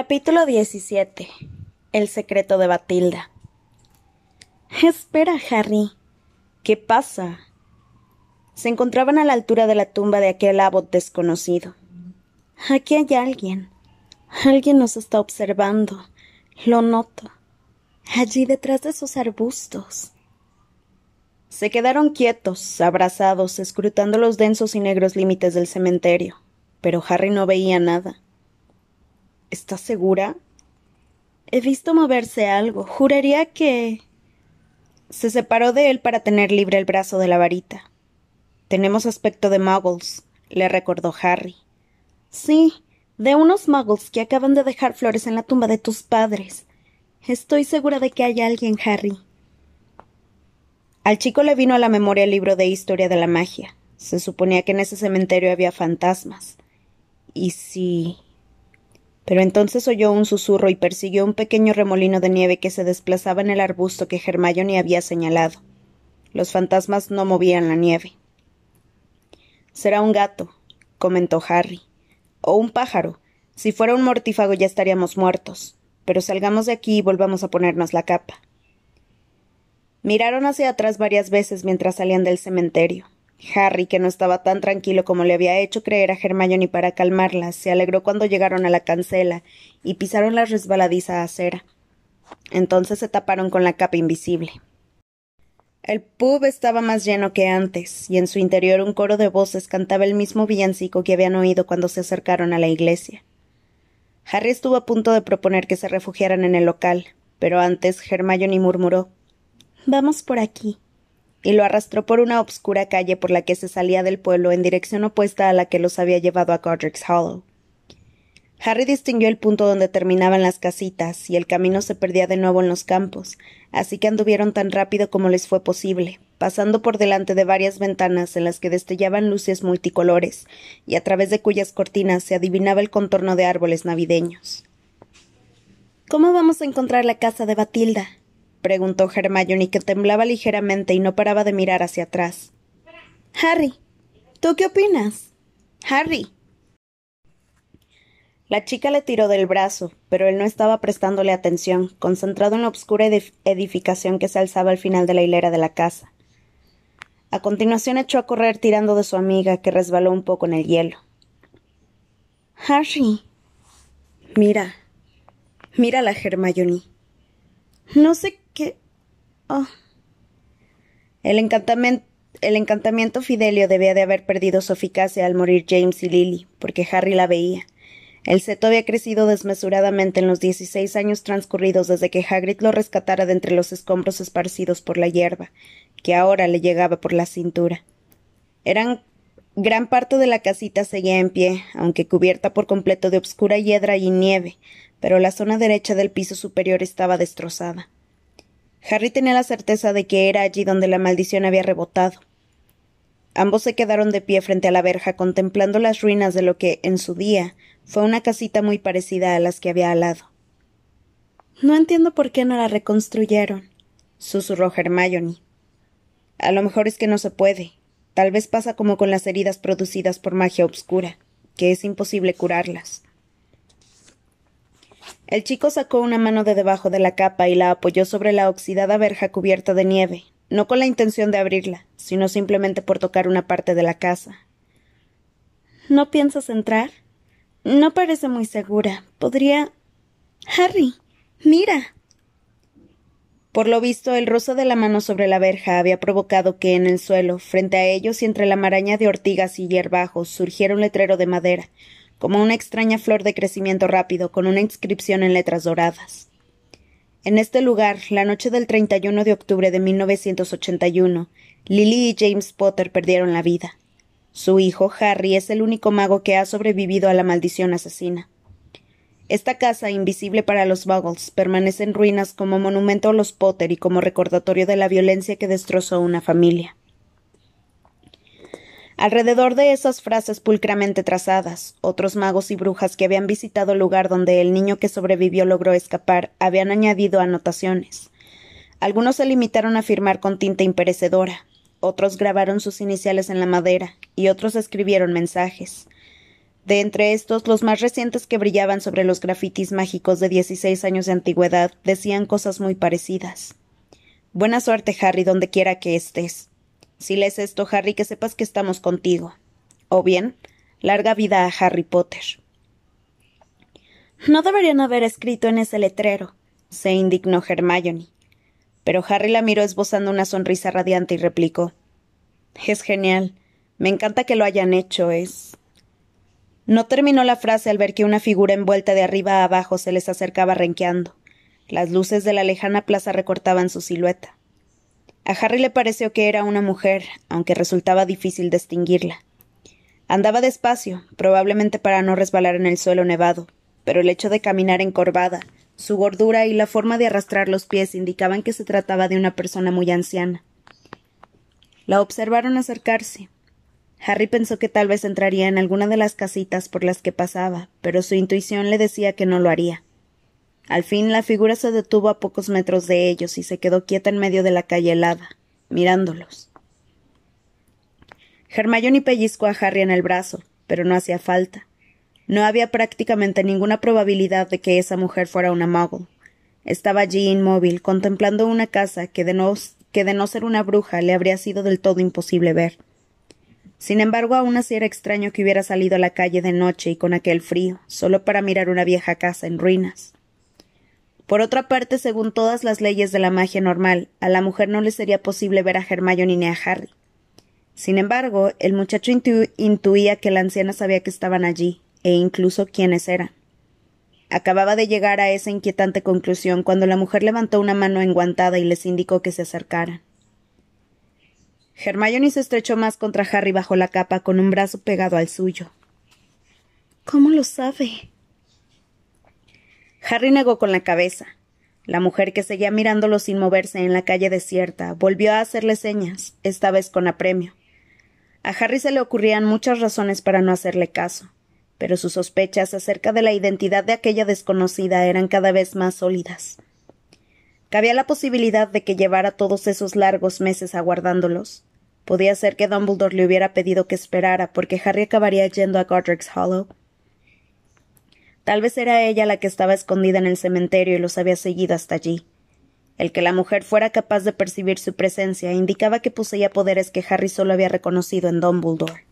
Capítulo 17 El secreto de Batilda Espera, Harry. ¿Qué pasa? Se encontraban a la altura de la tumba de aquel abbot desconocido. Aquí hay alguien. Alguien nos está observando. Lo noto. Allí detrás de esos arbustos. Se quedaron quietos, abrazados, escrutando los densos y negros límites del cementerio, pero Harry no veía nada. ¿Estás segura? He visto moverse algo. Juraría que. Se separó de él para tener libre el brazo de la varita. Tenemos aspecto de muggles, le recordó Harry. Sí, de unos muggles que acaban de dejar flores en la tumba de tus padres. Estoy segura de que hay alguien, Harry. Al chico le vino a la memoria el libro de historia de la magia. Se suponía que en ese cementerio había fantasmas. ¿Y si pero entonces oyó un susurro y persiguió un pequeño remolino de nieve que se desplazaba en el arbusto que Hermione había señalado. Los fantasmas no movían la nieve. Será un gato, comentó Harry. O un pájaro. Si fuera un mortífago ya estaríamos muertos. Pero salgamos de aquí y volvamos a ponernos la capa. Miraron hacia atrás varias veces mientras salían del cementerio. Harry, que no estaba tan tranquilo como le había hecho creer a Hermione para calmarla, se alegró cuando llegaron a la cancela y pisaron la resbaladiza acera. Entonces se taparon con la capa invisible. El pub estaba más lleno que antes, y en su interior un coro de voces cantaba el mismo villancico que habían oído cuando se acercaron a la iglesia. Harry estuvo a punto de proponer que se refugiaran en el local, pero antes Hermione murmuró Vamos por aquí y lo arrastró por una obscura calle por la que se salía del pueblo en dirección opuesta a la que los había llevado a Godric's Hollow. Harry distinguió el punto donde terminaban las casitas y el camino se perdía de nuevo en los campos, así que anduvieron tan rápido como les fue posible, pasando por delante de varias ventanas en las que destellaban luces multicolores y a través de cuyas cortinas se adivinaba el contorno de árboles navideños. ¿Cómo vamos a encontrar la casa de Batilda? Preguntó Hermione, que temblaba ligeramente y no paraba de mirar hacia atrás. Harry, ¿tú qué opinas? Harry. La chica le tiró del brazo, pero él no estaba prestándole atención, concentrado en la oscura edificación que se alzaba al final de la hilera de la casa. A continuación echó a correr tirando de su amiga, que resbaló un poco en el hielo. Harry. Mira. Mírala, Hermione. No sé Oh. El encantamiento, el encantamiento Fidelio debía de haber perdido su eficacia al morir James y Lily, porque Harry la veía. El seto había crecido desmesuradamente en los dieciséis años transcurridos desde que Hagrid lo rescatara de entre los escombros esparcidos por la hierba, que ahora le llegaba por la cintura. Eran gran parte de la casita seguía en pie, aunque cubierta por completo de obscura hiedra y nieve, pero la zona derecha del piso superior estaba destrozada. Harry tenía la certeza de que era allí donde la maldición había rebotado. Ambos se quedaron de pie frente a la verja contemplando las ruinas de lo que, en su día, fue una casita muy parecida a las que había al lado. No entiendo por qué no la reconstruyeron, susurró Hermione. A lo mejor es que no se puede. Tal vez pasa como con las heridas producidas por magia obscura, que es imposible curarlas. El chico sacó una mano de debajo de la capa y la apoyó sobre la oxidada verja cubierta de nieve, no con la intención de abrirla, sino simplemente por tocar una parte de la casa. ¿No piensas entrar? No parece muy segura. Podría. Harry, mira. Por lo visto, el rosa de la mano sobre la verja había provocado que en el suelo, frente a ellos y entre la maraña de ortigas y hierbajos, surgiera un letrero de madera, como una extraña flor de crecimiento rápido con una inscripción en letras doradas. En este lugar, la noche del 31 de octubre de 1981, Lily y James Potter perdieron la vida. Su hijo, Harry, es el único mago que ha sobrevivido a la maldición asesina. Esta casa, invisible para los Buggles, permanece en ruinas como monumento a los Potter y como recordatorio de la violencia que destrozó una familia. Alrededor de esas frases pulcramente trazadas, otros magos y brujas que habían visitado el lugar donde el niño que sobrevivió logró escapar habían añadido anotaciones. Algunos se limitaron a firmar con tinta imperecedora, otros grabaron sus iniciales en la madera y otros escribieron mensajes. De entre estos, los más recientes que brillaban sobre los grafitis mágicos de dieciséis años de antigüedad decían cosas muy parecidas. Buena suerte, Harry, donde quiera que estés. Si lees esto, Harry, que sepas que estamos contigo. O bien, larga vida a Harry Potter. No deberían haber escrito en ese letrero, se indignó Hermione. Pero Harry la miró esbozando una sonrisa radiante y replicó Es genial. Me encanta que lo hayan hecho. Es. No terminó la frase al ver que una figura envuelta de arriba a abajo se les acercaba renqueando. Las luces de la lejana plaza recortaban su silueta. A Harry le pareció que era una mujer, aunque resultaba difícil distinguirla. Andaba despacio, probablemente para no resbalar en el suelo nevado, pero el hecho de caminar encorvada, su gordura y la forma de arrastrar los pies indicaban que se trataba de una persona muy anciana. La observaron acercarse. Harry pensó que tal vez entraría en alguna de las casitas por las que pasaba, pero su intuición le decía que no lo haría. Al fin la figura se detuvo a pocos metros de ellos y se quedó quieta en medio de la calle helada, mirándolos. Hermione pellizcó a Harry en el brazo, pero no hacía falta. No había prácticamente ninguna probabilidad de que esa mujer fuera una muggle. Estaba allí inmóvil, contemplando una casa que de, no, que de no ser una bruja le habría sido del todo imposible ver. Sin embargo, aún así era extraño que hubiera salido a la calle de noche y con aquel frío, solo para mirar una vieja casa en ruinas. Por otra parte, según todas las leyes de la magia normal, a la mujer no le sería posible ver a Hermione ni a Harry. Sin embargo, el muchacho intuía que la anciana sabía que estaban allí, e incluso quiénes eran. Acababa de llegar a esa inquietante conclusión cuando la mujer levantó una mano enguantada y les indicó que se acercaran. Hermione se estrechó más contra Harry bajo la capa con un brazo pegado al suyo. ¿Cómo lo sabe? Harry negó con la cabeza. La mujer que seguía mirándolo sin moverse en la calle desierta volvió a hacerle señas, esta vez con apremio. A Harry se le ocurrían muchas razones para no hacerle caso pero sus sospechas acerca de la identidad de aquella desconocida eran cada vez más sólidas. Cabía la posibilidad de que llevara todos esos largos meses aguardándolos. Podía ser que Dumbledore le hubiera pedido que esperara porque Harry acabaría yendo a Godric's Hollow. Tal vez era ella la que estaba escondida en el cementerio y los había seguido hasta allí. El que la mujer fuera capaz de percibir su presencia indicaba que poseía poderes que Harry solo había reconocido en Dumbledore.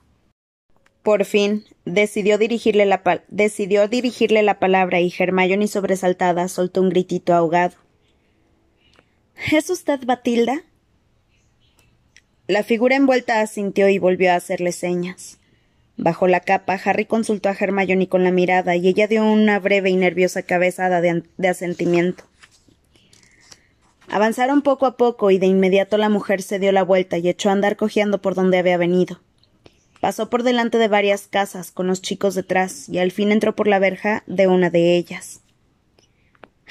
Por fin, decidió dirigirle la, decidió dirigirle la palabra y Hermione sobresaltada soltó un gritito ahogado. ¿Es usted Batilda? La figura envuelta asintió y volvió a hacerle señas. Bajo la capa, Harry consultó a Hermione con la mirada y ella dio una breve y nerviosa cabezada de, asentimiento. Avanzaron poco a poco y de inmediato la mujer se dio la vuelta y echó a andar cojeando por donde había venido. Pasó por delante de varias casas, con los chicos detrás, y al fin entró por la verja de una de ellas.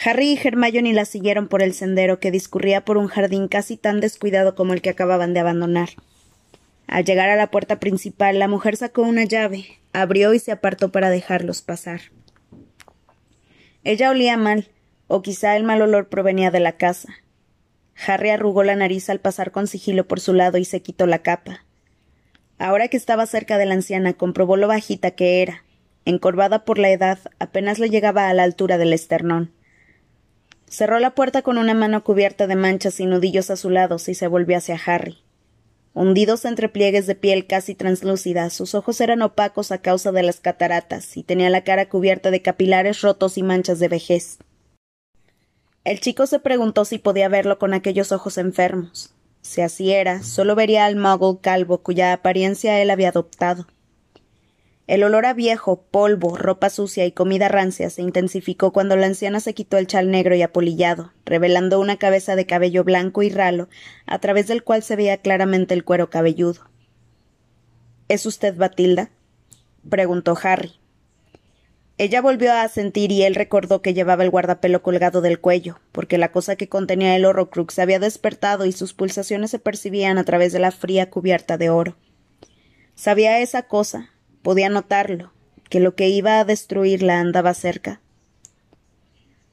Harry y Hermione la siguieron por el sendero que discurría por un jardín casi tan descuidado como el que acababan de abandonar. Al llegar a la puerta principal, la mujer sacó una llave, abrió y se apartó para dejarlos pasar. Ella olía mal, o quizá el mal olor provenía de la casa. Harry arrugó la nariz al pasar con sigilo por su lado y se quitó la capa. Ahora que estaba cerca de la anciana, comprobó lo bajita que era. Encorvada por la edad, apenas le llegaba a la altura del esternón. Cerró la puerta con una mano cubierta de manchas y nudillos azulados y se volvió hacia Harry. Hundidos entre pliegues de piel casi translúcida, sus ojos eran opacos a causa de las cataratas y tenía la cara cubierta de capilares rotos y manchas de vejez. El chico se preguntó si podía verlo con aquellos ojos enfermos. Si así era, solo vería al muggle calvo cuya apariencia él había adoptado. El olor a viejo, polvo, ropa sucia y comida rancia se intensificó cuando la anciana se quitó el chal negro y apolillado, revelando una cabeza de cabello blanco y ralo, a través del cual se veía claramente el cuero cabelludo. ¿Es usted Batilda? preguntó Harry. Ella volvió a asentir y él recordó que llevaba el guardapelo colgado del cuello, porque la cosa que contenía el horrocrux se había despertado y sus pulsaciones se percibían a través de la fría cubierta de oro. Sabía esa cosa, podía notarlo, que lo que iba a destruirla andaba cerca.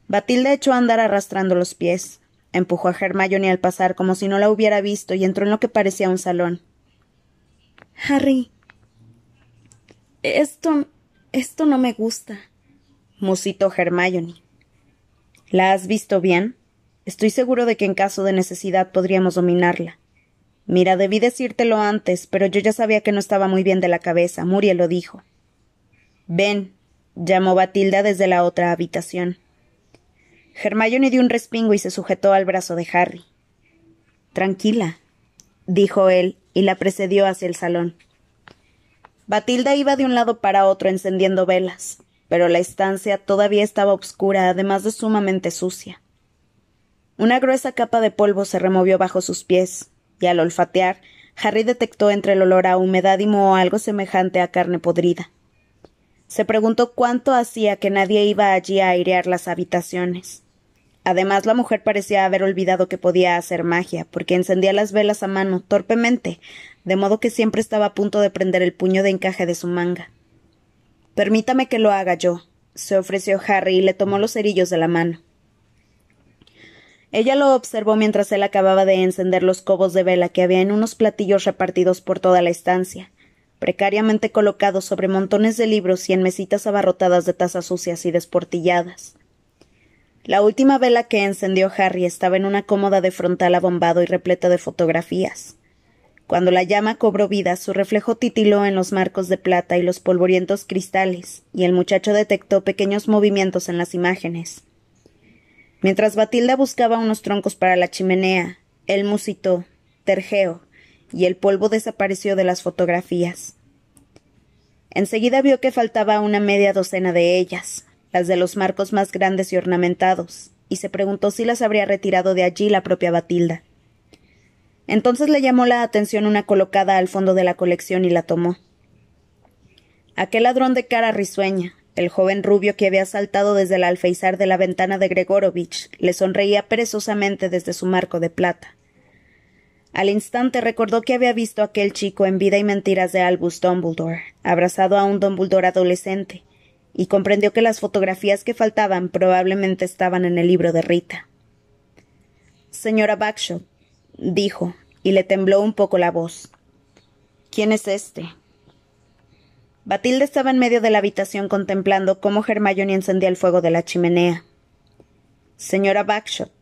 Batilda echó a andar arrastrando los pies, empujó a Hermione al pasar como si no la hubiera visto y entró en lo que parecía un salón. Harry. Esto Esto no me gusta, musitó Hermione. ¿La has visto bien? Estoy seguro de que en caso de necesidad podríamos dominarla. Mira, debí decírtelo antes, pero yo ya sabía que no estaba muy bien de la cabeza. Muriel lo dijo. Ven, llamó Batilda desde la otra habitación. Hermione dio un respingo y se sujetó al brazo de Harry. Tranquila, dijo él, y la precedió hacia el salón. Batilda iba de un lado para otro encendiendo velas, pero la estancia todavía estaba oscura, además de sumamente sucia. Una gruesa capa de polvo se removió bajo sus pies, y al olfatear, Harry detectó entre el olor a humedad y moho algo semejante a carne podrida. Se preguntó cuánto hacía que nadie iba allí a airear las habitaciones. Además, la mujer parecía haber olvidado que podía hacer magia, porque encendía las velas a mano, torpemente, de modo que siempre estaba a punto de prender el puño de encaje de su manga. Permítame que lo haga yo, se ofreció Harry y le tomó los cerillos de la mano. Ella lo observó mientras él acababa de encender los cobos de vela que había en unos platillos repartidos por toda la estancia, precariamente colocados sobre montones de libros y en mesitas abarrotadas de tazas sucias y desportilladas. La última vela que encendió Harry estaba en una cómoda de frontal abombado y repleta de fotografías. Cuando la llama cobró vida, su reflejo titiló en los marcos de plata y los polvorientos cristales, y el muchacho detectó pequeños movimientos en las imágenes. Mientras Batilda buscaba unos troncos para la chimenea, él musitó, terjeo, y el polvo desapareció de las fotografías. Enseguida vio que faltaba una media docena de ellas, las de los marcos más grandes y ornamentados, y se preguntó si las habría retirado de allí la propia Batilda. Entonces le llamó la atención una colocada al fondo de la colección y la tomó. Aquel ladrón de cara risueña, el joven rubio que había saltado desde el alféizar de la ventana de Gregorovich, le sonreía perezosamente desde su marco de plata. Al instante recordó que había visto a aquel chico en vida y mentiras de Albus Dumbledore, abrazado a un Dumbledore adolescente, y comprendió que las fotografías que faltaban probablemente estaban en el libro de Rita. Señora Bagshot, dijo, y le tembló un poco la voz. ¿Quién es este? Batilde estaba en medio de la habitación contemplando cómo Hermione encendía el fuego de la chimenea. Señora Bagshot,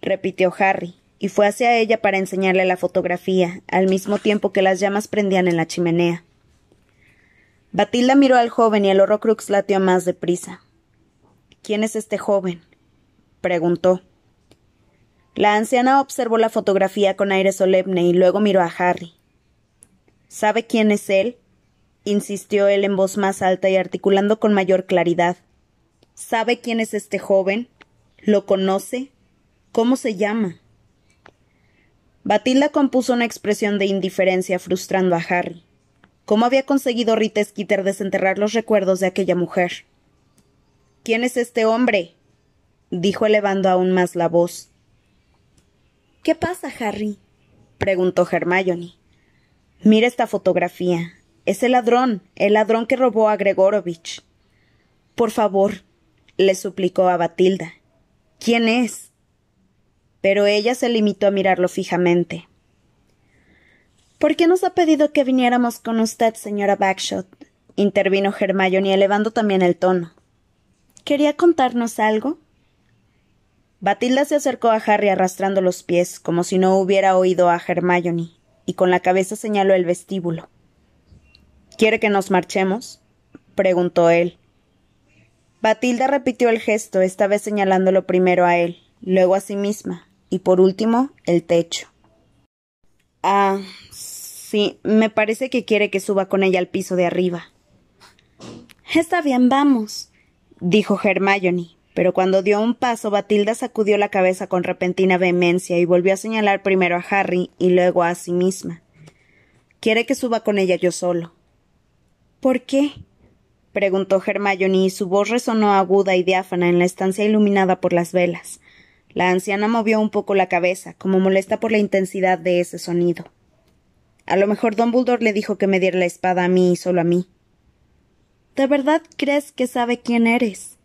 repitió Harry, y fue hacia ella para enseñarle la fotografía, al mismo tiempo que las llamas prendían en la chimenea. Batilda miró al joven y el Horrocrux latió más deprisa. ¿Quién es este joven? preguntó. La anciana observó la fotografía con aire solemne y luego miró a Harry. ¿Sabe quién es él? Insistió él en voz más alta y articulando con mayor claridad. ¿Sabe quién es este joven? ¿Lo conoce? ¿Cómo se llama? Batilda compuso una expresión de indiferencia frustrando a Harry. ¿Cómo había conseguido Rita Skeeter desenterrar los recuerdos de aquella mujer? ¿Quién es este hombre? dijo elevando aún más la voz. ¿Qué pasa, Harry? preguntó Hermione. Mira esta fotografía. Es el ladrón, el ladrón que robó a Gregorovich. Por favor, le suplicó a Batilda. ¿Quién es? Pero ella se limitó a mirarlo fijamente. ¿Por qué nos ha pedido que viniéramos con usted, señora Bagshot? intervino Hermione elevando también el tono. ¿Quería contarnos algo? Batilda se acercó a Harry arrastrando los pies, como si no hubiera oído a Hermione, y con la cabeza señaló el vestíbulo. ¿Quiere que nos marchemos? preguntó él. Batilda repitió el gesto, esta vez señalándolo primero a él, luego a sí misma, y por último el techo. Ah, Sí, me parece que quiere que suba con ella al piso de arriba. Está bien, vamos, dijo Hermione, pero cuando dio un paso Batilda sacudió la cabeza con repentina vehemencia y volvió a señalar primero a Harry y luego a sí misma. Quiere que suba con ella yo solo. ¿Por qué? preguntó Hermione y su voz resonó aguda y diáfana en la estancia iluminada por las velas. La anciana movió un poco la cabeza, como molesta por la intensidad de ese sonido. A lo mejor Dumbledore le dijo que me diera la espada a mí y solo a mí. ¿De verdad crees que sabe quién eres?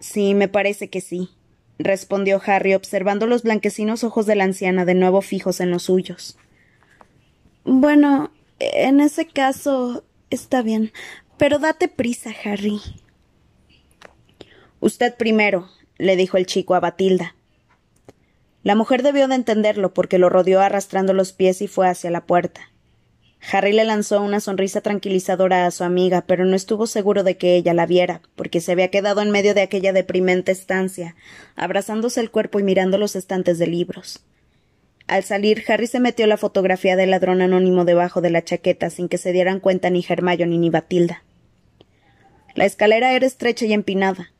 Sí, me parece que sí, respondió Harry observando los blanquecinos ojos de la anciana de nuevo fijos en los suyos. Bueno, en ese caso está bien. Pero date prisa, Harry. Usted primero, le dijo el chico a Batilda. La mujer debió de entenderlo porque lo rodeó arrastrando los pies y fue hacia la puerta. Harry le lanzó una sonrisa tranquilizadora a su amiga, pero no estuvo seguro de que ella la viera, porque se había quedado en medio de aquella deprimente estancia, abrazándose el cuerpo y mirando los estantes de libros. Al salir, Harry se metió la fotografía del ladrón anónimo debajo de la chaqueta sin que se dieran cuenta ni Hermione ni Batilda. La escalera era estrecha y empinada.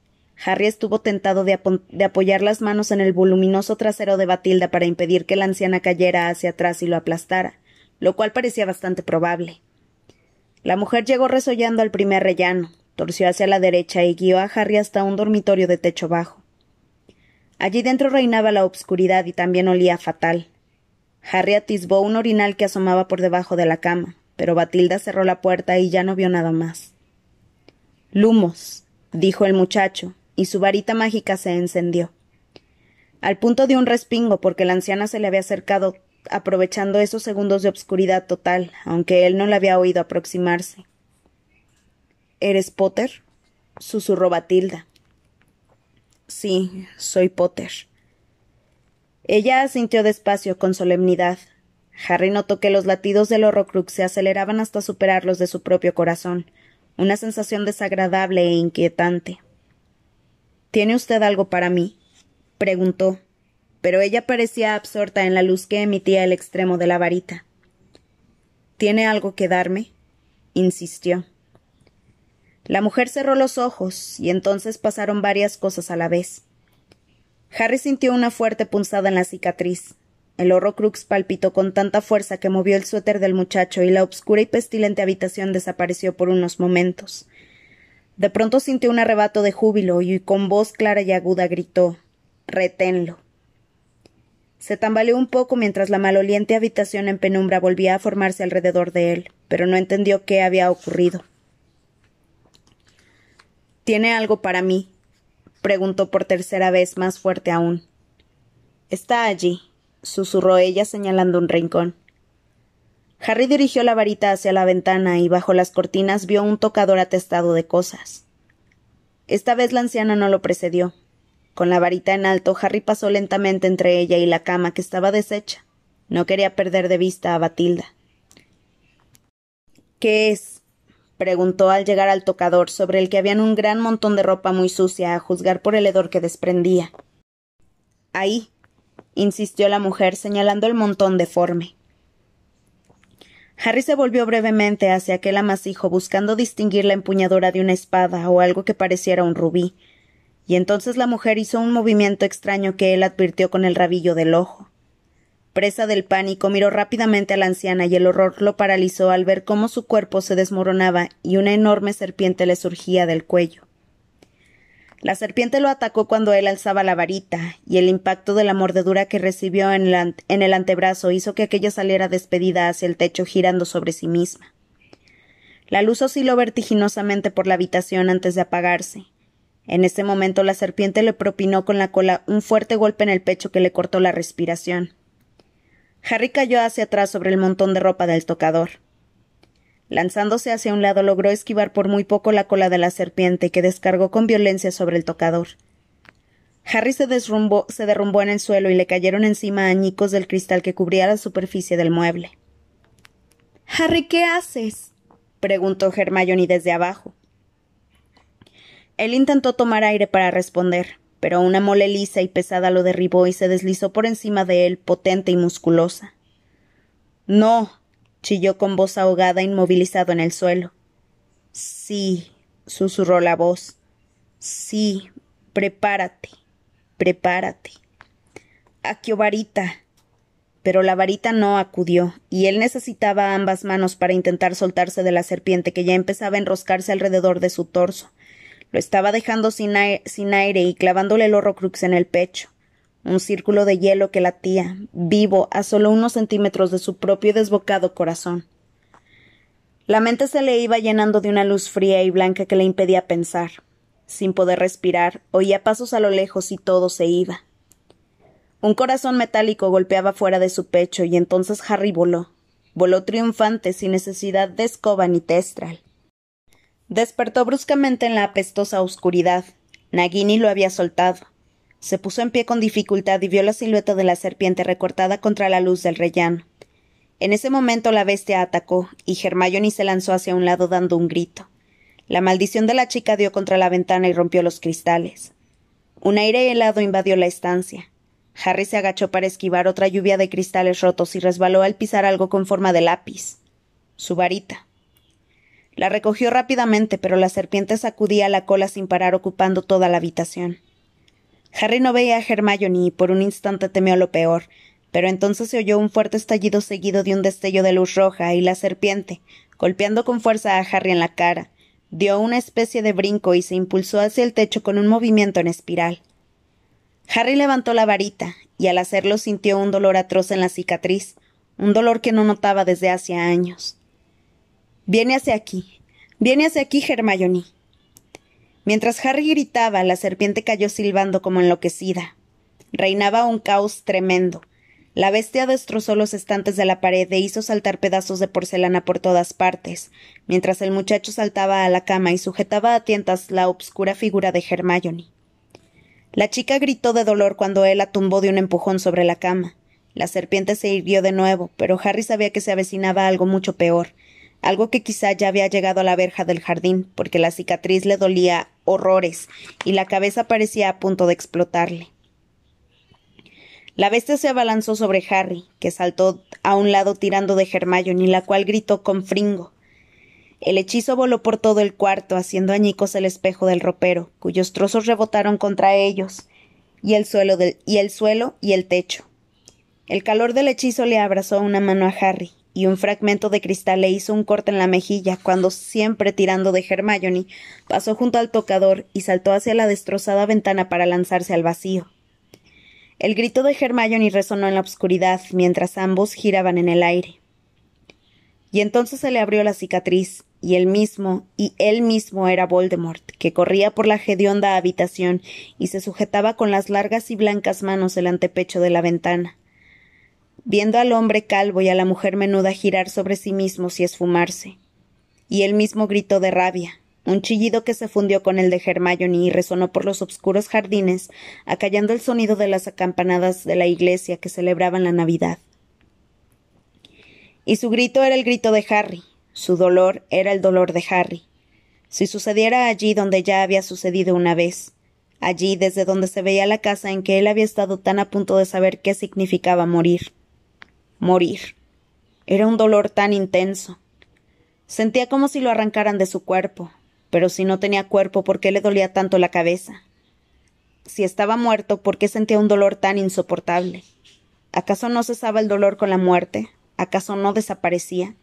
Harry estuvo tentado de, de, apoyar las manos en el voluminoso trasero de Batilda para impedir que la anciana cayera hacia atrás y lo aplastara, lo cual parecía bastante probable. La mujer llegó resollando al primer rellano, torció hacia la derecha y guió a Harry hasta un dormitorio de techo bajo. Allí dentro reinaba la obscuridad y también olía fatal. Harry atisbó un orinal que asomaba por debajo de la cama, pero Batilda cerró la puerta y ya no vio nada más. Lumos, dijo el muchacho, y su varita mágica se encendió. Al punto de un respingo, porque la anciana se le había acercado aprovechando esos segundos de obscuridad total, aunque él no la había oído aproximarse. ¿Eres Potter? susurró Batilda. Sí, soy Potter. Ella asintió despacio, con solemnidad. Harry notó que los latidos del Horrocrux se aceleraban hasta superar los de su propio corazón, una sensación desagradable e inquietante. ¿Tiene usted algo para mí? preguntó, pero ella parecía absorta en la luz que emitía el extremo de la varita. ¿Tiene algo que darme? insistió. La mujer cerró los ojos, y entonces pasaron varias cosas a la vez. Harry sintió una fuerte punzada en la cicatriz. El Horrocrux palpitó con tanta fuerza que movió el suéter del muchacho y la obscura y pestilente habitación desapareció por unos momentos. De pronto sintió un arrebato de júbilo y con voz clara y aguda gritó Reténlo. Se tambaleó un poco mientras la maloliente habitación en penumbra volvía a formarse alrededor de él, pero no entendió qué había ocurrido. ¿Tiene algo para mí? Preguntó por tercera vez más fuerte aún. Está allí, susurró ella señalando un rincón. Harry dirigió la varita hacia la ventana y bajo las cortinas vio un tocador atestado de cosas. Esta vez la anciana no lo precedió. Con la varita en alto, Harry pasó lentamente entre ella y la cama que estaba deshecha. No quería perder de vista a Batilda. ¿Qué es? Preguntó al llegar al tocador, sobre el que habían un gran montón de ropa muy sucia, a juzgar por el hedor que desprendía. Ahí, insistió la mujer, señalando el montón deforme. Harry se volvió brevemente hacia aquel amasijo buscando distinguir la empuñadura de una espada o algo que pareciera un rubí, y entonces la mujer hizo un movimiento extraño que él advirtió con el rabillo del ojo. Presa del pánico, miró rápidamente a la anciana y el horror lo paralizó al ver cómo su cuerpo se desmoronaba y una enorme serpiente le surgía del cuello. La serpiente lo atacó cuando él alzaba la varita, y el impacto de la mordedura que recibió en el, antebrazo hizo que aquella saliera despedida hacia el techo girando sobre sí misma. La luz osciló vertiginosamente por la habitación antes de apagarse. En ese momento la serpiente le propinó con la cola un fuerte golpe en el pecho que le cortó la respiración. Harry cayó hacia atrás sobre el montón de ropa del tocador. Lanzándose hacia un lado logró esquivar por muy poco la cola de la serpiente que descargó con violencia sobre el tocador. Harry se, se derrumbó en el suelo y le cayeron encima añicos del cristal que cubría la superficie del mueble. Harry, ¿qué haces? preguntó Hermione desde abajo. Él intentó tomar aire para responder, pero una mole lisa y pesada lo derribó y se deslizó por encima de él, potente y musculosa. No, chilló con voz ahogada, inmovilizado en el suelo. Sí, susurró la voz. Sí, prepárate, prepárate. Aquio varita. Pero la varita no acudió, y él necesitaba ambas manos para intentar soltarse de la serpiente que ya empezaba a enroscarse alrededor de su torso. Lo estaba dejando sin aire, y clavándole el horrocrux en el pecho un círculo de hielo que latía, vivo, a solo unos centímetros de su propio desbocado corazón. La mente se le iba llenando de una luz fría y blanca que le impedía pensar. Sin poder respirar, oía pasos a lo lejos y todo se iba. Un corazón metálico golpeaba fuera de su pecho y entonces Harry voló. Voló triunfante sin necesidad de escoba ni testral. Despertó bruscamente en la apestosa oscuridad. Nagini lo había soltado. Se puso en pie con dificultad y vio la silueta de la serpiente recortada contra la luz del rellano. En ese momento la bestia atacó, y Hermione se lanzó hacia un lado dando un grito. La maldición de la chica dio contra la ventana y rompió los cristales. Un aire helado invadió la estancia. Harry se agachó para esquivar otra lluvia de cristales rotos y resbaló al pisar algo con forma de lápiz. Su varita. La recogió rápidamente, pero la serpiente sacudía la cola sin parar ocupando toda la habitación. Harry no veía a Hermione y por un instante temió lo peor, pero entonces se oyó un fuerte estallido seguido de un destello de luz roja y la serpiente, golpeando con fuerza a Harry en la cara, dio una especie de brinco y se impulsó hacia el techo con un movimiento en espiral. Harry levantó la varita, y al hacerlo sintió un dolor atroz en la cicatriz, un dolor que no notaba desde hacía años. Viene hacia aquí. Viene hacia aquí, Hermione. Mientras Harry gritaba, la serpiente cayó silbando como enloquecida. Reinaba un caos tremendo. La bestia destrozó los estantes de la pared e hizo saltar pedazos de porcelana por todas partes, mientras el muchacho saltaba a la cama y sujetaba a tientas la obscura figura de Hermione. La chica gritó de dolor cuando él la tumbó de un empujón sobre la cama. La serpiente se irguió de nuevo, pero Harry sabía que se avecinaba algo mucho peor, algo que quizá ya había llegado a la verja del jardín, porque la cicatriz le dolía horrores y la cabeza parecía a punto de explotarle. La bestia se abalanzó sobre Harry, que saltó a un lado tirando de Hermione, la cual gritó con fringo. El hechizo voló por todo el cuarto, haciendo añicos el espejo del ropero, cuyos trozos rebotaron contra ellos, y el suelo, y el suelo y el techo. El calor del hechizo le abrazó una mano a Harry, y un fragmento de cristal le hizo un corte en la mejilla cuando, siempre tirando de Hermione, pasó junto al tocador y saltó hacia la destrozada ventana para lanzarse al vacío. El grito de Hermione resonó en la oscuridad mientras ambos giraban en el aire. Y entonces se le abrió la cicatriz, y él mismo, y él mismo era Voldemort, que corría por la hedionda habitación y se sujetaba con las largas y blancas manos el antepecho de la ventana. Viendo al hombre calvo y a la mujer menuda girar sobre sí mismos y esfumarse. Y él mismo gritó de rabia, un chillido que se fundió con el de Hermione y resonó por los obscuros jardines, acallando el sonido de las acampanadas de la iglesia que celebraban la Navidad. Y su grito era el grito de Harry, su dolor era el dolor de Harry. Si sucediera allí donde ya había sucedido una vez, allí desde donde se veía la casa en que él había estado tan a punto de saber qué significaba morir. Morir. Era un dolor tan intenso. Sentía como si lo arrancaran de su cuerpo, pero si no tenía cuerpo, ¿por qué le dolía tanto la cabeza? Si estaba muerto, ¿por qué sentía un dolor tan insoportable? ¿Acaso no cesaba el dolor con la muerte? ¿Acaso no desaparecía?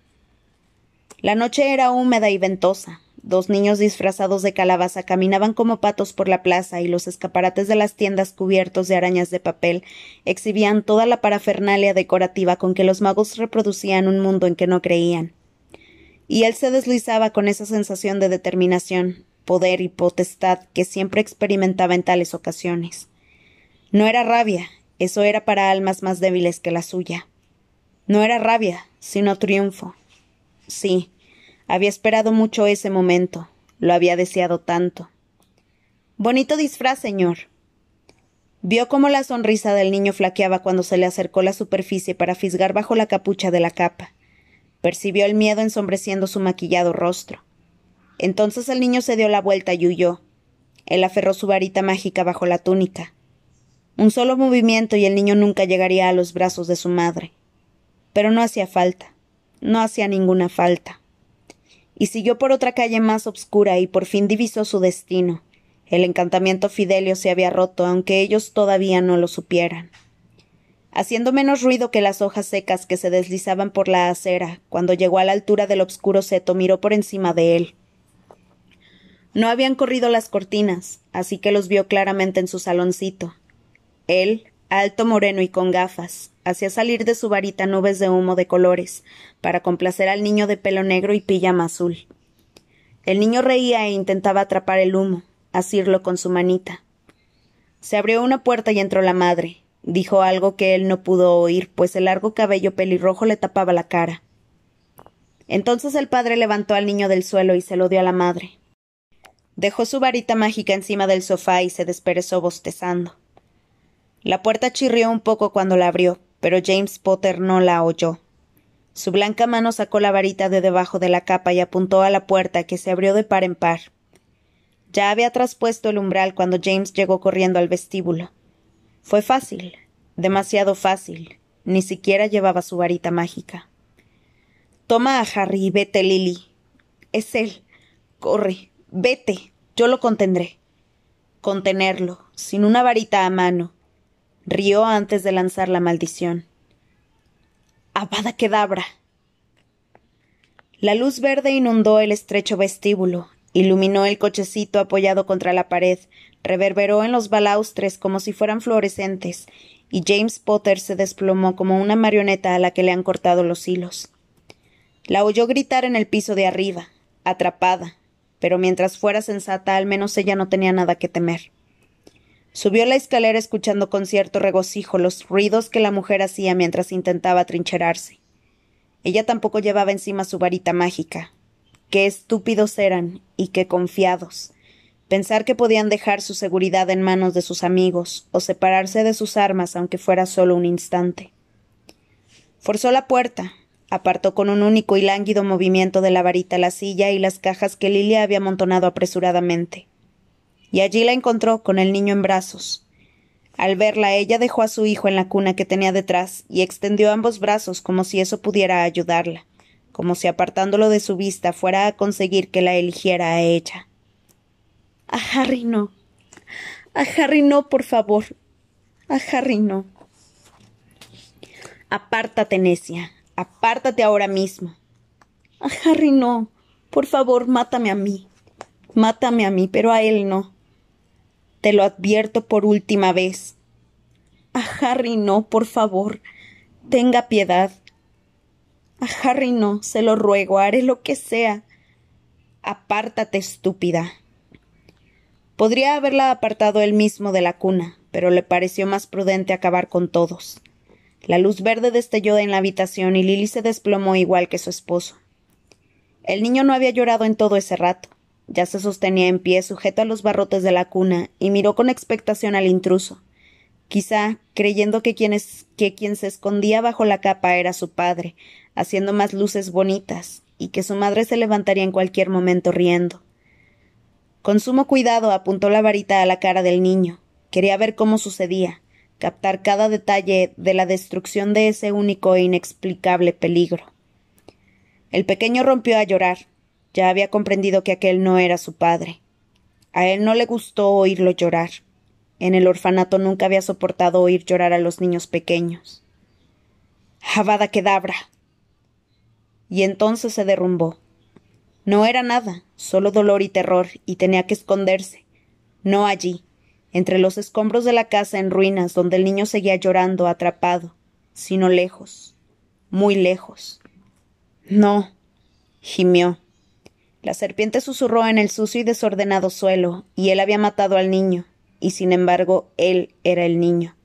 La noche era húmeda y ventosa. Dos niños disfrazados de calabaza caminaban como patos por la plaza y los escaparates de las tiendas cubiertos de arañas de papel exhibían toda la parafernalia decorativa con que los magos reproducían un mundo en que no creían. Y él se deslizaba con esa sensación de determinación, poder y potestad que siempre experimentaba en tales ocasiones. No era rabia, eso era para almas más débiles que la suya. No era rabia, sino triunfo. Sí, había esperado mucho ese momento, lo había deseado tanto. Bonito disfraz, señor. Vio cómo la sonrisa del niño flaqueaba cuando se le acercó la superficie para fisgar bajo la capucha de la capa. Percibió el miedo ensombreciendo su maquillado rostro. Entonces el niño se dio la vuelta y huyó. Él aferró su varita mágica bajo la túnica. Un solo movimiento y el niño nunca llegaría a los brazos de su madre. Pero no hacía falta, no hacía ninguna falta. Y siguió por otra calle más obscura y por fin divisó su destino. El encantamiento Fidelio se había roto, aunque ellos todavía no lo supieran. Haciendo menos ruido que las hojas secas que se deslizaban por la acera, cuando llegó a la altura del obscuro seto miró por encima de él. No habían corrido las cortinas, así que los vio claramente en su saloncito. Él, alto moreno y con gafas, hacía salir de su varita nubes de humo de colores, para complacer al niño de pelo negro y pijama azul. El niño reía e intentaba atrapar el humo, asirlo con su manita. Se abrió una puerta y entró la madre. Dijo algo que él no pudo oír, pues el largo cabello pelirrojo le tapaba la cara. Entonces el padre levantó al niño del suelo y se lo dio a la madre. Dejó su varita mágica encima del sofá y se desperezó bostezando. La puerta chirrió un poco cuando la abrió, pero James Potter no la oyó. Su blanca mano sacó la varita de debajo de la capa y apuntó a la puerta, que se abrió de par en par. Ya había traspuesto el umbral cuando James llegó corriendo al vestíbulo. Fue fácil, demasiado fácil. Ni siquiera llevaba su varita mágica. Toma a Harry y vete, Lily. Es él. Corre, vete. Yo lo contendré. Contenerlo, sin una varita a mano. Rió antes de lanzar la maldición. Avada Kedabra. La luz verde inundó el estrecho vestíbulo, iluminó el cochecito apoyado contra la pared, reverberó en los balaustres como si fueran fluorescentes, y James Potter se desplomó como una marioneta a la que le han cortado los hilos. La oyó gritar en el piso de arriba, atrapada, pero mientras fuera sensata al menos ella no tenía nada que temer. Subió la escalera escuchando con cierto regocijo los ruidos que la mujer hacía mientras intentaba trincherarse. Ella tampoco llevaba encima su varita mágica. Qué estúpidos eran y qué confiados. Pensar que podían dejar su seguridad en manos de sus amigos o separarse de sus armas aunque fuera solo un instante. Forzó la puerta, apartó con un único y lánguido movimiento de la varita la silla y las cajas que Lilia había amontonado apresuradamente y allí la encontró con el niño en brazos. Al verla ella dejó a su hijo en la cuna que tenía detrás y extendió ambos brazos como si eso pudiera ayudarla, como si apartándolo de su vista fuera a conseguir que la eligiera a ella. A Harry no. A Harry no, por favor. A Harry no. Apártate, necia. Apártate ahora mismo. A Harry no. Por favor, mátame a mí. Mátame a mí, pero a él no. Te lo advierto por última vez. A Harry no, por favor. Tenga piedad. A Harry no, se lo ruego, haré lo que sea. Apártate, estúpida. Podría haberla apartado él mismo de la cuna, pero le pareció más prudente acabar con todos. La luz verde destelló en la habitación y Lily se desplomó igual que su esposo. El niño no había llorado en todo ese rato. Ya se sostenía en pie sujeto a los barrotes de la cuna y miró con expectación al intruso. Quizá creyendo que quien, que quien se escondía bajo la capa era su padre, haciendo más luces bonitas, y que su madre se levantaría en cualquier momento riendo. Con sumo cuidado apuntó la varita a la cara del niño. Quería ver cómo sucedía, captar cada detalle de la destrucción de ese único e inexplicable peligro. El pequeño rompió a llorar, ya había comprendido que aquel no era su padre. A él no le gustó oírlo llorar. En el orfanato nunca había soportado oír llorar a los niños pequeños. Javada Kedabra. Y entonces se derrumbó. No era nada, solo dolor y terror, y tenía que esconderse. No allí, entre los escombros de la casa en ruinas donde el niño seguía llorando atrapado, sino lejos, muy lejos. No, gimió. La serpiente susurró en el sucio y desordenado suelo, y él había matado al niño, y sin embargo él era el niño.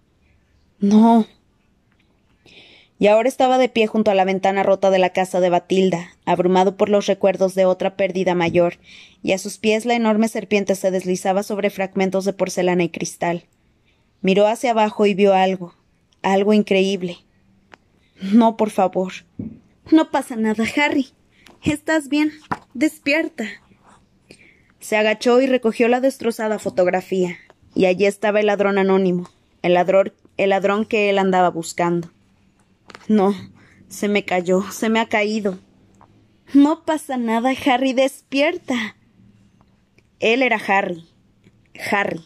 No. Y ahora estaba de pie junto a la ventana rota de la casa de Batilda, abrumado por los recuerdos de otra pérdida mayor, y a sus pies la enorme serpiente se deslizaba sobre fragmentos de porcelana y cristal. Miró hacia abajo y vio algo, algo increíble. No, por favor. No pasa nada, Harry. Estás bien. Despierta. Se agachó y recogió la destrozada fotografía, y allí estaba el ladrón anónimo, el ladrón, el ladrón que él andaba buscando. No, se me cayó, se me ha caído. No pasa nada, Harry, despierta. Él era Harry. Harry,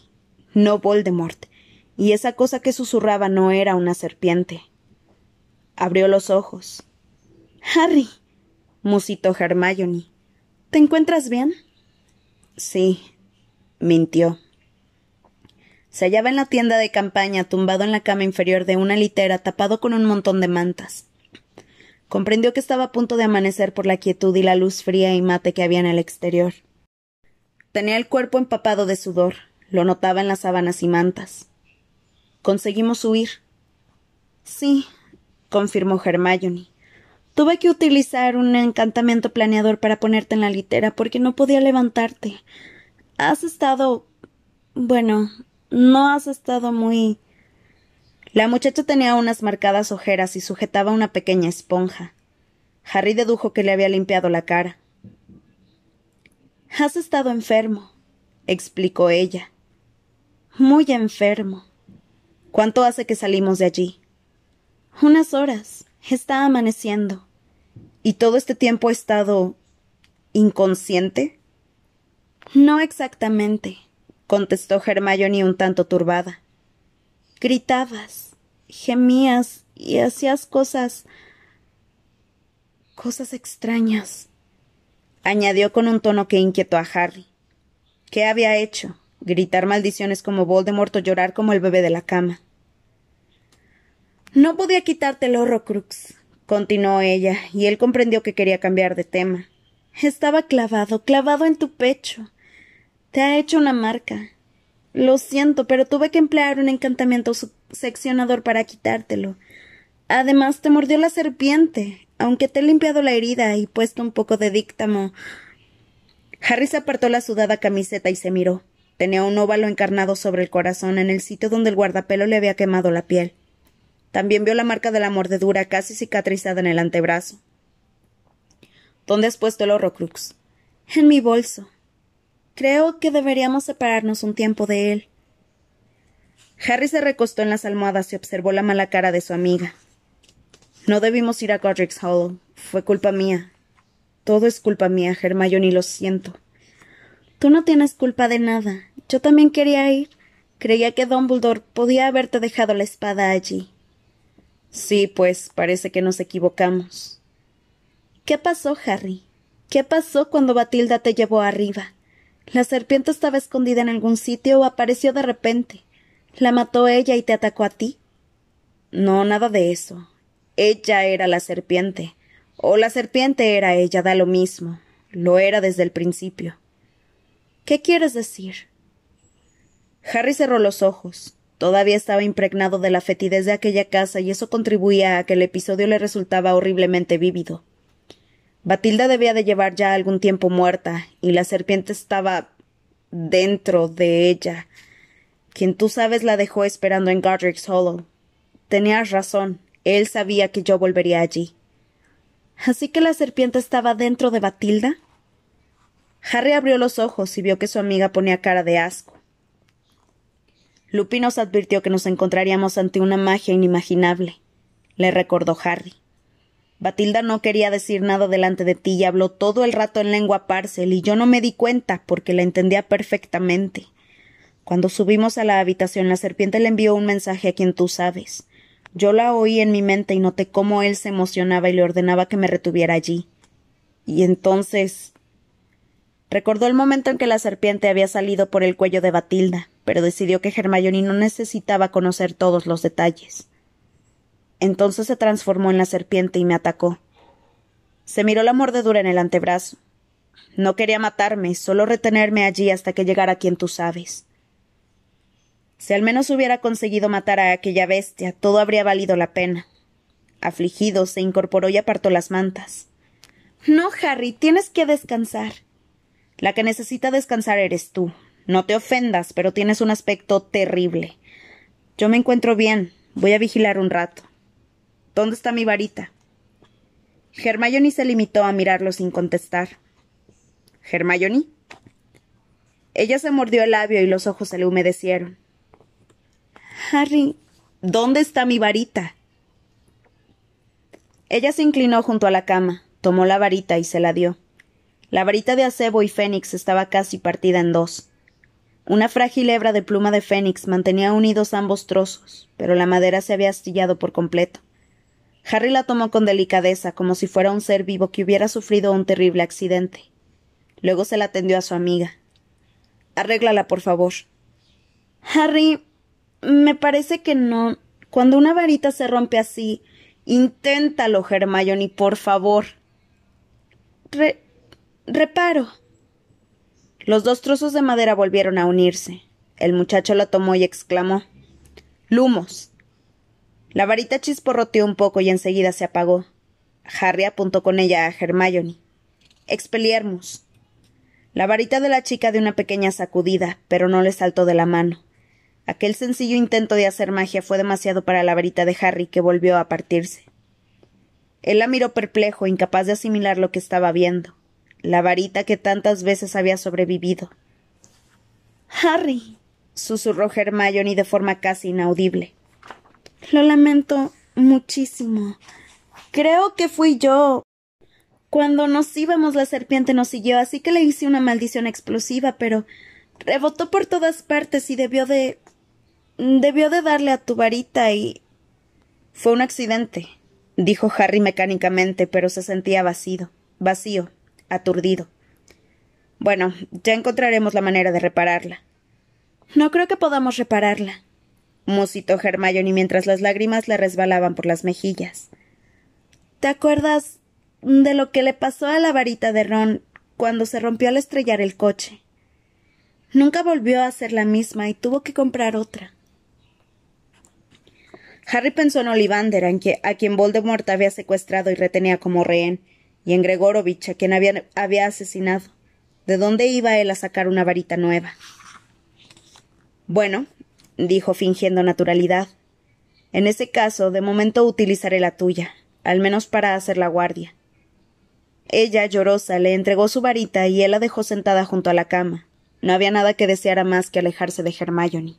no Voldemort. Y esa cosa que susurraba no era una serpiente. Abrió los ojos. Harry, musitó Hermione. ¿Te encuentras bien? Sí, mintió. Se hallaba en la tienda de campaña, tumbado en la cama inferior de una litera, tapado con un montón de mantas. Comprendió que estaba a punto de amanecer por la quietud y la luz fría y mate que había en el exterior. Tenía el cuerpo empapado de sudor, lo notaba en las sábanas y mantas. Conseguimos huir. Sí, confirmó Hermione. Tuve que utilizar un encantamiento planeador para ponerte en la litera porque no podía levantarte. Has estado. bueno, no has estado muy. La muchacha tenía unas marcadas ojeras y sujetaba una pequeña esponja. Harry dedujo que le había limpiado la cara. Has estado enfermo, explicó ella. Muy enfermo. ¿Cuánto hace que salimos de allí? Unas horas. Está amaneciendo. ¿Y todo este tiempo he estado inconsciente? No exactamente, contestó Hermione un tanto turbada. Gritabas, gemías y hacías cosas. cosas extrañas. añadió con un tono que inquietó a Harry. ¿Qué había hecho? gritar maldiciones como Voldemort o llorar como el bebé de la cama. No podía quitarte el Horrocrux, continuó ella, y él comprendió que quería cambiar de tema. Estaba clavado, clavado en tu pecho. Te ha hecho una marca. Lo siento, pero tuve que emplear un encantamiento seccionador para quitártelo. Además, te mordió la serpiente, aunque te he limpiado la herida y puesto un poco de díctamo. Harry se apartó la sudada camiseta y se miró. Tenía un óvalo encarnado sobre el corazón en el sitio donde el guardapelo le había quemado la piel. También vio la marca de la mordedura casi cicatrizada en el antebrazo. ¿Dónde has puesto el horrocrux? En mi bolso. Creo que deberíamos separarnos un tiempo de él. Harry se recostó en las almohadas y observó la mala cara de su amiga. No debimos ir a Godric's Hollow. Fue culpa mía. Todo es culpa mía, Hermione, lo siento. Tú no tienes culpa de nada. Yo también quería ir. Creía que Dumbledore podía haberte dejado la espada allí. Sí, pues parece que nos equivocamos. ¿Qué pasó, Harry? ¿Qué pasó cuando Batilda te llevó arriba? ¿La serpiente estaba escondida en algún sitio o apareció de repente? ¿La mató ella y te atacó a ti? No, nada de eso. Ella era la serpiente. O la serpiente era ella, da lo mismo. Lo era desde el principio. ¿Qué quieres decir? Harry cerró los ojos. Todavía estaba impregnado de la fetidez de aquella casa y eso contribuía a que el episodio le resultaba horriblemente vívido. Batilda debía de llevar ya algún tiempo muerta, y la serpiente estaba dentro de ella. Quien tú sabes la dejó esperando en Godric's Hollow. Tenías razón, él sabía que yo volvería allí. ¿Así que la serpiente estaba dentro de Batilda? Harry abrió los ojos y vio que su amiga ponía cara de asco. Lupin nos advirtió que nos encontraríamos ante una magia inimaginable, le recordó Harry. Batilda no quería decir nada delante de ti y habló todo el rato en lengua parcel y yo no me di cuenta porque la entendía perfectamente. Cuando subimos a la habitación la serpiente le envió un mensaje a quien tú sabes. Yo la oí en mi mente y noté cómo él se emocionaba y le ordenaba que me retuviera allí. Y entonces Recordó el momento en que la serpiente había salido por el cuello de Batilda, pero decidió que Hermione no necesitaba conocer todos los detalles. Entonces se transformó en la serpiente y me atacó. Se miró la mordedura en el antebrazo. No quería matarme, solo retenerme allí hasta que llegara quien tú sabes. Si al menos hubiera conseguido matar a aquella bestia, todo habría valido la pena. Afligido, se incorporó y apartó las mantas. No, Harry, tienes que descansar. La que necesita descansar eres tú. No te ofendas, pero tienes un aspecto terrible. Yo me encuentro bien. Voy a vigilar un rato. ¿Dónde está mi varita? Hermione se limitó a mirarlo sin contestar. ¿Hermione? Ella se mordió el labio y los ojos se le humedecieron. Harry, ¿dónde está mi varita? Ella se inclinó junto a la cama, tomó la varita y se la dio. La varita de acebo y fénix estaba casi partida en dos. Una frágil hebra de pluma de fénix mantenía unidos ambos trozos, pero la madera se había astillado por completo. Harry la tomó con delicadeza, como si fuera un ser vivo que hubiera sufrido un terrible accidente. Luego se la tendió a su amiga. Arréglala, por favor. Harry, me parece que no. Cuando una varita se rompe así, inténtalo, Hermione, por favor. Reparo. Los dos trozos de madera volvieron a unirse. El muchacho la tomó y exclamó Lumos. La varita chisporroteó un poco y enseguida se apagó. Harry apuntó con ella a Hermione. Expelliarmus. La varita de la chica de una pequeña sacudida, pero no le saltó de la mano. Aquel sencillo intento de hacer magia fue demasiado para la varita de Harry, que volvió a partirse. Él la miró perplejo, incapaz de asimilar lo que estaba viendo. La varita que tantas veces había sobrevivido. Harry. susurró Hermione de forma casi inaudible. Lo lamento muchísimo. Creo que fui yo. Cuando nos íbamos la serpiente nos siguió, así que le hice una maldición explosiva, pero rebotó por todas partes y debió de. debió de darle a tu varita y. Fue un accidente, dijo Harry mecánicamente, pero se sentía vacío, vacío, aturdido. Bueno, ya encontraremos la manera de repararla. No creo que podamos repararla, musitó Hermione mientras las lágrimas le resbalaban por las mejillas. ¿Te acuerdas de lo que le pasó a la varita de Ron cuando se rompió al estrellar el coche? Nunca volvió a ser la misma y tuvo que comprar otra. Harry pensó en Olivander, a quien Voldemort había secuestrado y retenía como rehén, y en Gregorovich, a quien había, había asesinado. ¿De dónde iba él a sacar una varita nueva? Bueno, dijo fingiendo naturalidad. En ese caso, de momento utilizaré la tuya, al menos para hacer la guardia. Ella, llorosa, le entregó su varita y él la dejó sentada junto a la cama. No había nada que deseara más que alejarse de Hermione.